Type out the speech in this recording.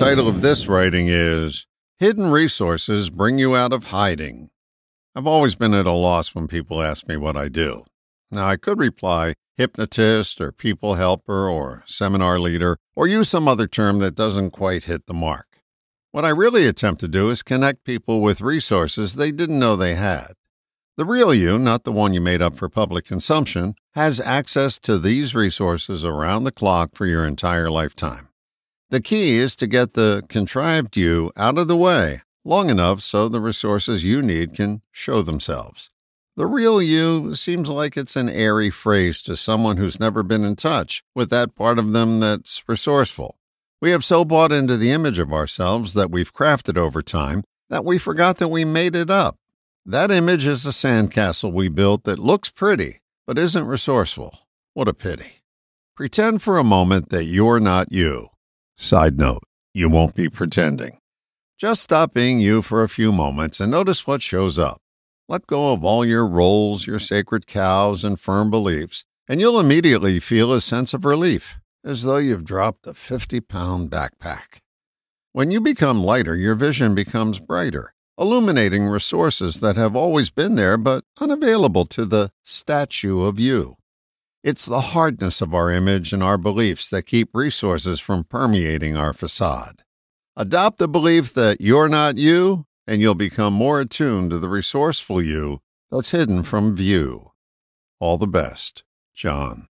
title of this writing is Hidden Resources Bring You Out of Hiding. I've always been at a loss when people ask me what I do. Now, I could reply hypnotist or people helper or seminar leader or use some other term that doesn't quite hit the mark. What I really attempt to do is connect people with resources they didn't know they had. The real you, not the one you made up for public consumption, has access to these resources around the clock for your entire lifetime. The key is to get the contrived you out of the way long enough so the resources you need can show themselves. The real you seems like it's an airy phrase to someone who's never been in touch with that part of them that's resourceful. We have so bought into the image of ourselves that we've crafted over time that we forgot that we made it up. That image is a sandcastle we built that looks pretty, but isn't resourceful. What a pity. Pretend for a moment that you're not you. Side note, you won't be pretending. Just stop being you for a few moments and notice what shows up. Let go of all your roles, your sacred cows, and firm beliefs, and you'll immediately feel a sense of relief, as though you've dropped a 50 pound backpack. When you become lighter, your vision becomes brighter, illuminating resources that have always been there but unavailable to the statue of you. It's the hardness of our image and our beliefs that keep resources from permeating our facade. Adopt the belief that you're not you, and you'll become more attuned to the resourceful you that's hidden from view. All the best, John.